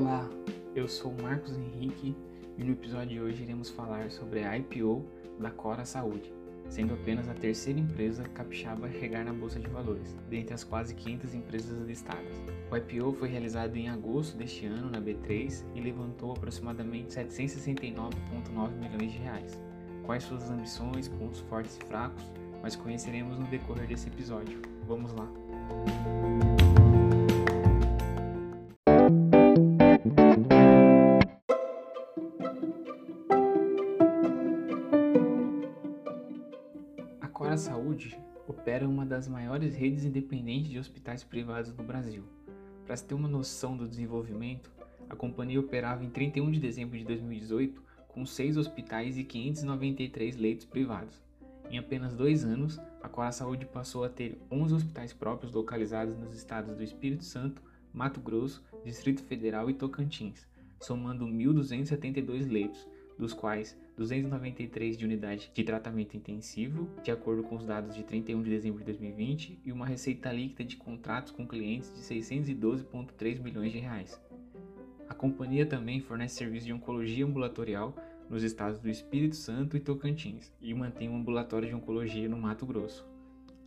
Olá, eu sou Marcos Henrique e no episódio de hoje iremos falar sobre a IPO da Cora Saúde, sendo apenas a terceira empresa capixaba a chegar na Bolsa de Valores, dentre as quase 500 empresas listadas. O IPO foi realizado em agosto deste ano na B3 e levantou aproximadamente 769,9 milhões de reais. Quais suas ambições, pontos fortes e fracos, mas conheceremos no decorrer desse episódio. Vamos lá! A Cora Saúde opera uma das maiores redes independentes de hospitais privados no Brasil. Para se ter uma noção do desenvolvimento, a companhia operava em 31 de dezembro de 2018 com 6 hospitais e 593 leitos privados. Em apenas dois anos, a Cora Saúde passou a ter 11 hospitais próprios localizados nos estados do Espírito Santo, Mato Grosso, Distrito Federal e Tocantins, somando 1.272 leitos, dos quais 293 de unidade de tratamento intensivo, de acordo com os dados de 31 de dezembro de 2020, e uma receita líquida de contratos com clientes de 612,3 milhões de reais. A companhia também fornece serviços de oncologia ambulatorial nos estados do Espírito Santo e Tocantins e mantém um ambulatório de oncologia no Mato Grosso.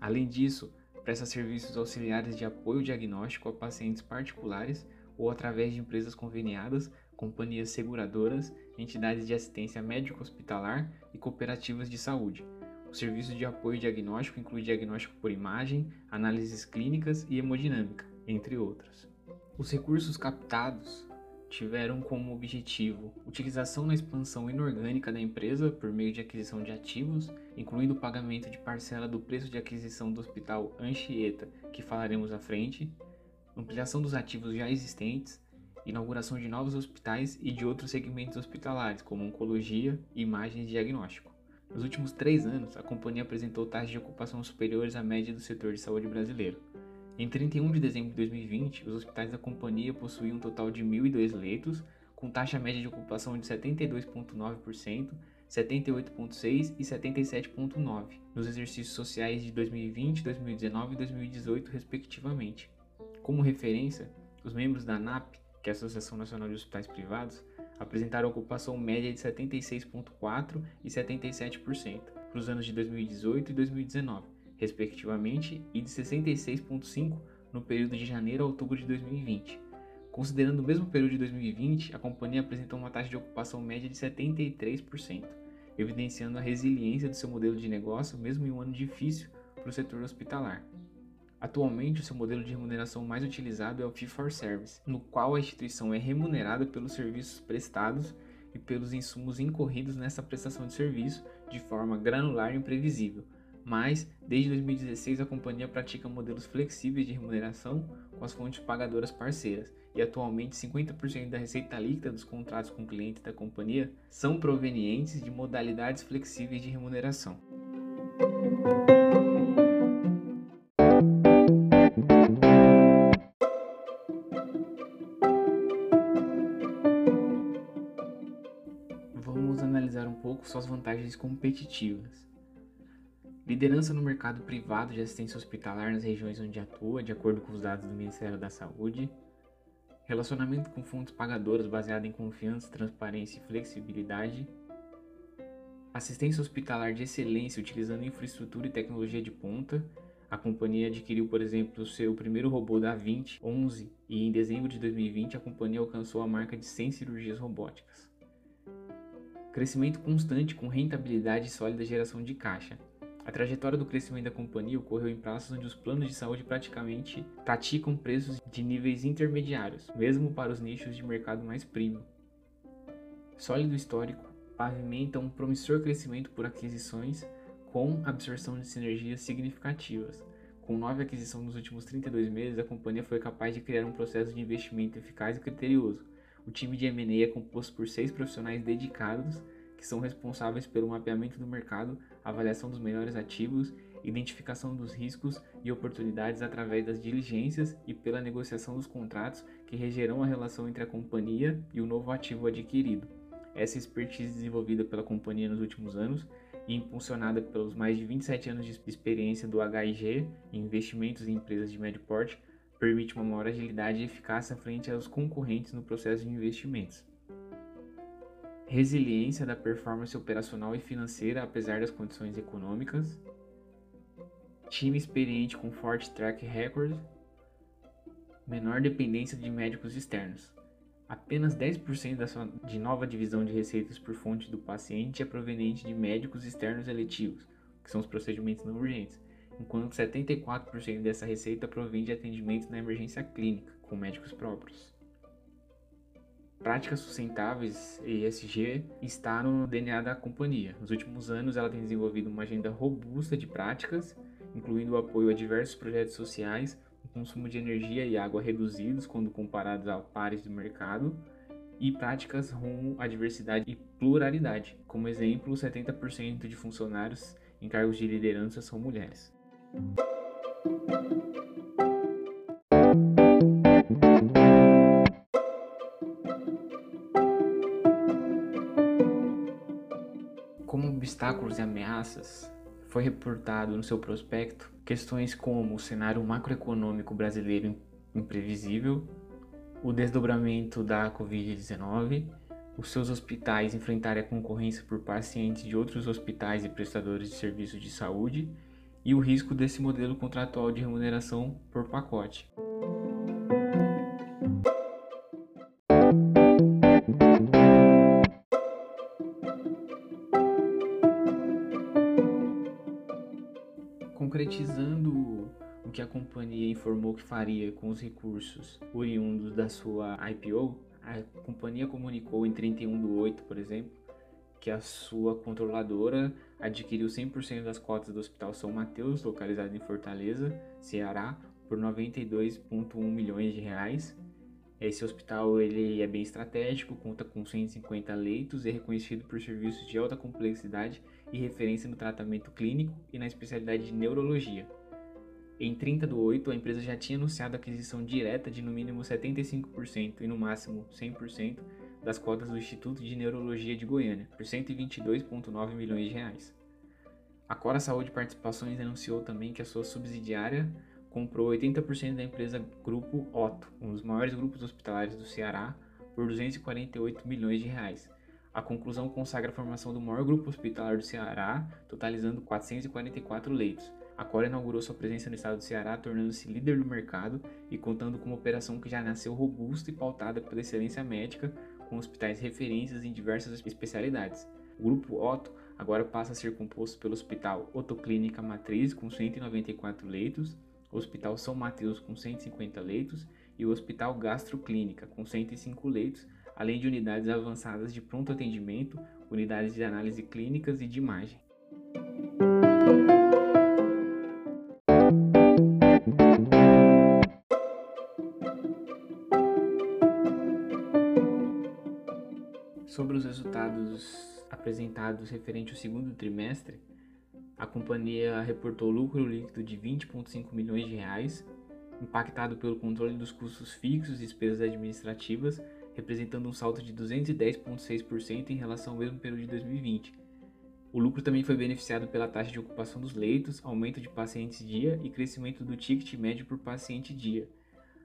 Além disso, presta serviços auxiliares de apoio diagnóstico a pacientes particulares ou através de empresas conveniadas, companhias seguradoras, entidades de assistência médico-hospitalar e cooperativas de saúde. O serviço de apoio diagnóstico inclui diagnóstico por imagem, análises clínicas e hemodinâmica, entre outras. Os recursos captados tiveram como objetivo utilização na expansão inorgânica da empresa por meio de aquisição de ativos, incluindo o pagamento de parcela do preço de aquisição do Hospital Anchieta, que falaremos à frente, ampliação dos ativos já existentes, inauguração de novos hospitais e de outros segmentos hospitalares, como oncologia e imagens de diagnóstico. Nos últimos três anos, a companhia apresentou taxas de ocupação superiores à média do setor de saúde brasileiro. Em 31 de dezembro de 2020, os hospitais da companhia possuíam um total de 1.002 leitos, com taxa média de ocupação de 72,9%, 78,6% e 77,9% nos exercícios sociais de 2020, 2019 e 2018, respectivamente. Como referência, os membros da ANAP, que é a Associação Nacional de Hospitais Privados, apresentaram ocupação média de 76,4% e 77% para os anos de 2018 e 2019 respectivamente, e de 66,5% no período de janeiro a outubro de 2020. Considerando o mesmo período de 2020, a companhia apresentou uma taxa de ocupação média de 73%, evidenciando a resiliência do seu modelo de negócio mesmo em um ano difícil para o setor hospitalar. Atualmente, o seu modelo de remuneração mais utilizado é o Fee for Service, no qual a instituição é remunerada pelos serviços prestados e pelos insumos incorridos nessa prestação de serviço de forma granular e imprevisível, mas desde 2016 a companhia pratica modelos flexíveis de remuneração com as fontes pagadoras parceiras, e atualmente 50% da receita líquida dos contratos com clientes da companhia são provenientes de modalidades flexíveis de remuneração. Suas vantagens competitivas. Liderança no mercado privado de assistência hospitalar nas regiões onde atua, de acordo com os dados do Ministério da Saúde. Relacionamento com fontes pagadoras baseado em confiança, transparência e flexibilidade. Assistência hospitalar de excelência utilizando infraestrutura e tecnologia de ponta. A companhia adquiriu, por exemplo, seu primeiro robô da 20 11 e em dezembro de 2020 a companhia alcançou a marca de 100 cirurgias robóticas. Crescimento constante com rentabilidade e sólida geração de caixa. A trajetória do crescimento da companhia ocorreu em praças onde os planos de saúde praticamente praticam preços de níveis intermediários, mesmo para os nichos de mercado mais premium. Sólido histórico pavimenta um promissor crescimento por aquisições com absorção de sinergias significativas. Com nove aquisições nos últimos 32 meses, a companhia foi capaz de criar um processo de investimento eficaz e criterioso. O time de M&A é composto por seis profissionais dedicados que são responsáveis pelo mapeamento do mercado, avaliação dos melhores ativos, identificação dos riscos e oportunidades através das diligências e pela negociação dos contratos que regerão a relação entre a companhia e o novo ativo adquirido. Essa expertise desenvolvida pela companhia nos últimos anos e impulsionada pelos mais de 27 anos de experiência do HIG em investimentos em empresas de médio porte permite uma maior agilidade e eficácia frente aos concorrentes no processo de investimentos. Resiliência da performance operacional e financeira apesar das condições econômicas. Time experiente com forte track record. Menor dependência de médicos externos. Apenas 10% da sua, de nova divisão de receitas por fonte do paciente é proveniente de médicos externos eletivos, que são os procedimentos não urgentes, enquanto 74% dessa receita provém de atendimento na emergência clínica, com médicos próprios. Práticas sustentáveis ESG está no DNA da companhia. Nos últimos anos, ela tem desenvolvido uma agenda robusta de práticas, incluindo o apoio a diversos projetos sociais, o consumo de energia e água reduzidos quando comparados a pares do mercado, e práticas rumo à diversidade e pluralidade. Como exemplo, 70% de funcionários em cargos de liderança são mulheres. Como obstáculos e ameaças, foi reportado no seu prospecto questões como o cenário macroeconômico brasileiro imprevisível, o desdobramento da Covid-19, os seus hospitais enfrentarem a concorrência por pacientes de outros hospitais e prestadores de serviços de saúde e o risco desse modelo contratual de remuneração por pacote. Concretizando o que a companhia informou que faria com os recursos oriundos da sua IPO, a companhia comunicou em 31 de 8, por exemplo, que a sua controladora adquiriu 100% das cotas do Hospital São Mateus, localizado em Fortaleza, Ceará, por 92,1 milhões de reais. Esse hospital ele é bem estratégico, conta com 150 leitos e é reconhecido por serviços de alta complexidade e referência no tratamento clínico e na especialidade de neurologia. Em 30 do 8, a empresa já tinha anunciado a aquisição direta de no mínimo 75% e no máximo 100% das cotas do Instituto de Neurologia de Goiânia, por 122,9 milhões de reais. A Cora Saúde Participações anunciou também que a sua subsidiária comprou 80% da empresa Grupo Otto, um dos maiores grupos hospitalares do Ceará, por 248 milhões de reais. A conclusão consagra a formação do maior grupo hospitalar do Ceará, totalizando 444 leitos. A Cora inaugurou sua presença no estado do Ceará, tornando-se líder do mercado e contando com uma operação que já nasceu robusta e pautada pela excelência médica, com hospitais referências em diversas especialidades. O grupo Otto agora passa a ser composto pelo Hospital Otoclínica Matriz, com 194 leitos, Hospital São Mateus, com 150 leitos, e o Hospital Gastroclínica, com 105 leitos, além de unidades avançadas de pronto atendimento, unidades de análise clínicas e de imagem. Os resultados apresentados referente ao segundo trimestre, a companhia reportou lucro líquido de 20,5 milhões de reais, impactado pelo controle dos custos fixos e despesas administrativas, representando um salto de 210,6% em relação ao mesmo período de 2020. O lucro também foi beneficiado pela taxa de ocupação dos leitos, aumento de pacientes dia e crescimento do ticket médio por paciente dia.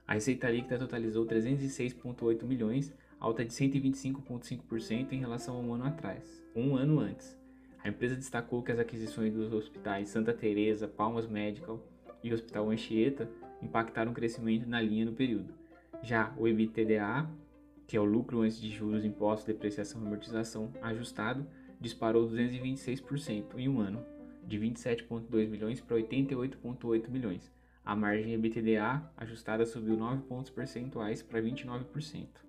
A receita líquida totalizou 306,8 milhões, alta de 125,5% em relação a um ano atrás, um ano antes. A empresa destacou que as aquisições dos hospitais Santa Teresa, Palmas Medical e Hospital Anchieta impactaram o crescimento na linha no período. Já o EBITDA, que é o lucro antes de juros, impostos, depreciação e amortização ajustado, disparou 226% em um ano, de 27,2 milhões para 88,8 milhões. A margem EBITDA ajustada subiu 9 pontos percentuais para 29%.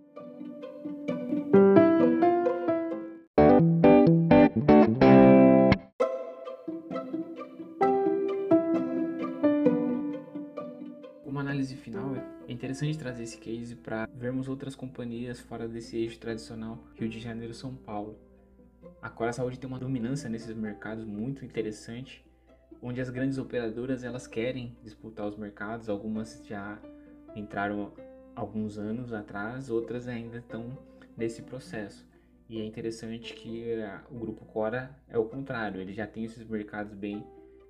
Como análise final, é interessante trazer esse case para vermos outras companhias fora desse eixo tradicional Rio de Janeiro-São Paulo. A Cora Saúde tem uma dominância nesses mercados muito interessante, onde as grandes operadoras elas querem disputar os mercados, algumas já entraram alguns anos atrás, outras ainda estão nesse processo. E é interessante que o grupo Cora é o contrário, ele já tem esses mercados bem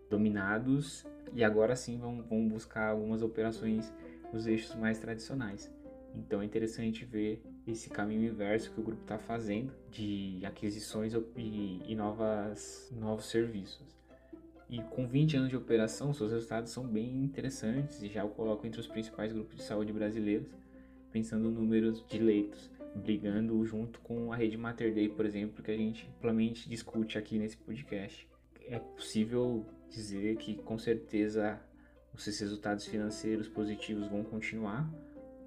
dominados e agora sim vão, vão buscar algumas operações os eixos mais tradicionais. Então é interessante ver esse caminho inverso que o grupo está fazendo de aquisições e, e novas, novos serviços. E com 20 anos de operação, seus resultados são bem interessantes e já o coloco entre os principais grupos de saúde brasileiros, pensando no números de leitos, brigando junto com a rede Mater Dei, por exemplo, que a gente amplamente discute aqui nesse podcast. É possível dizer que com certeza os resultados financeiros positivos vão continuar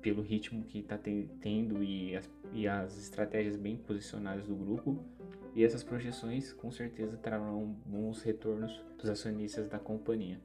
pelo ritmo que está tendo e as, e as estratégias bem posicionadas do grupo, e essas projeções com certeza trarão bons retornos dos acionistas da companhia.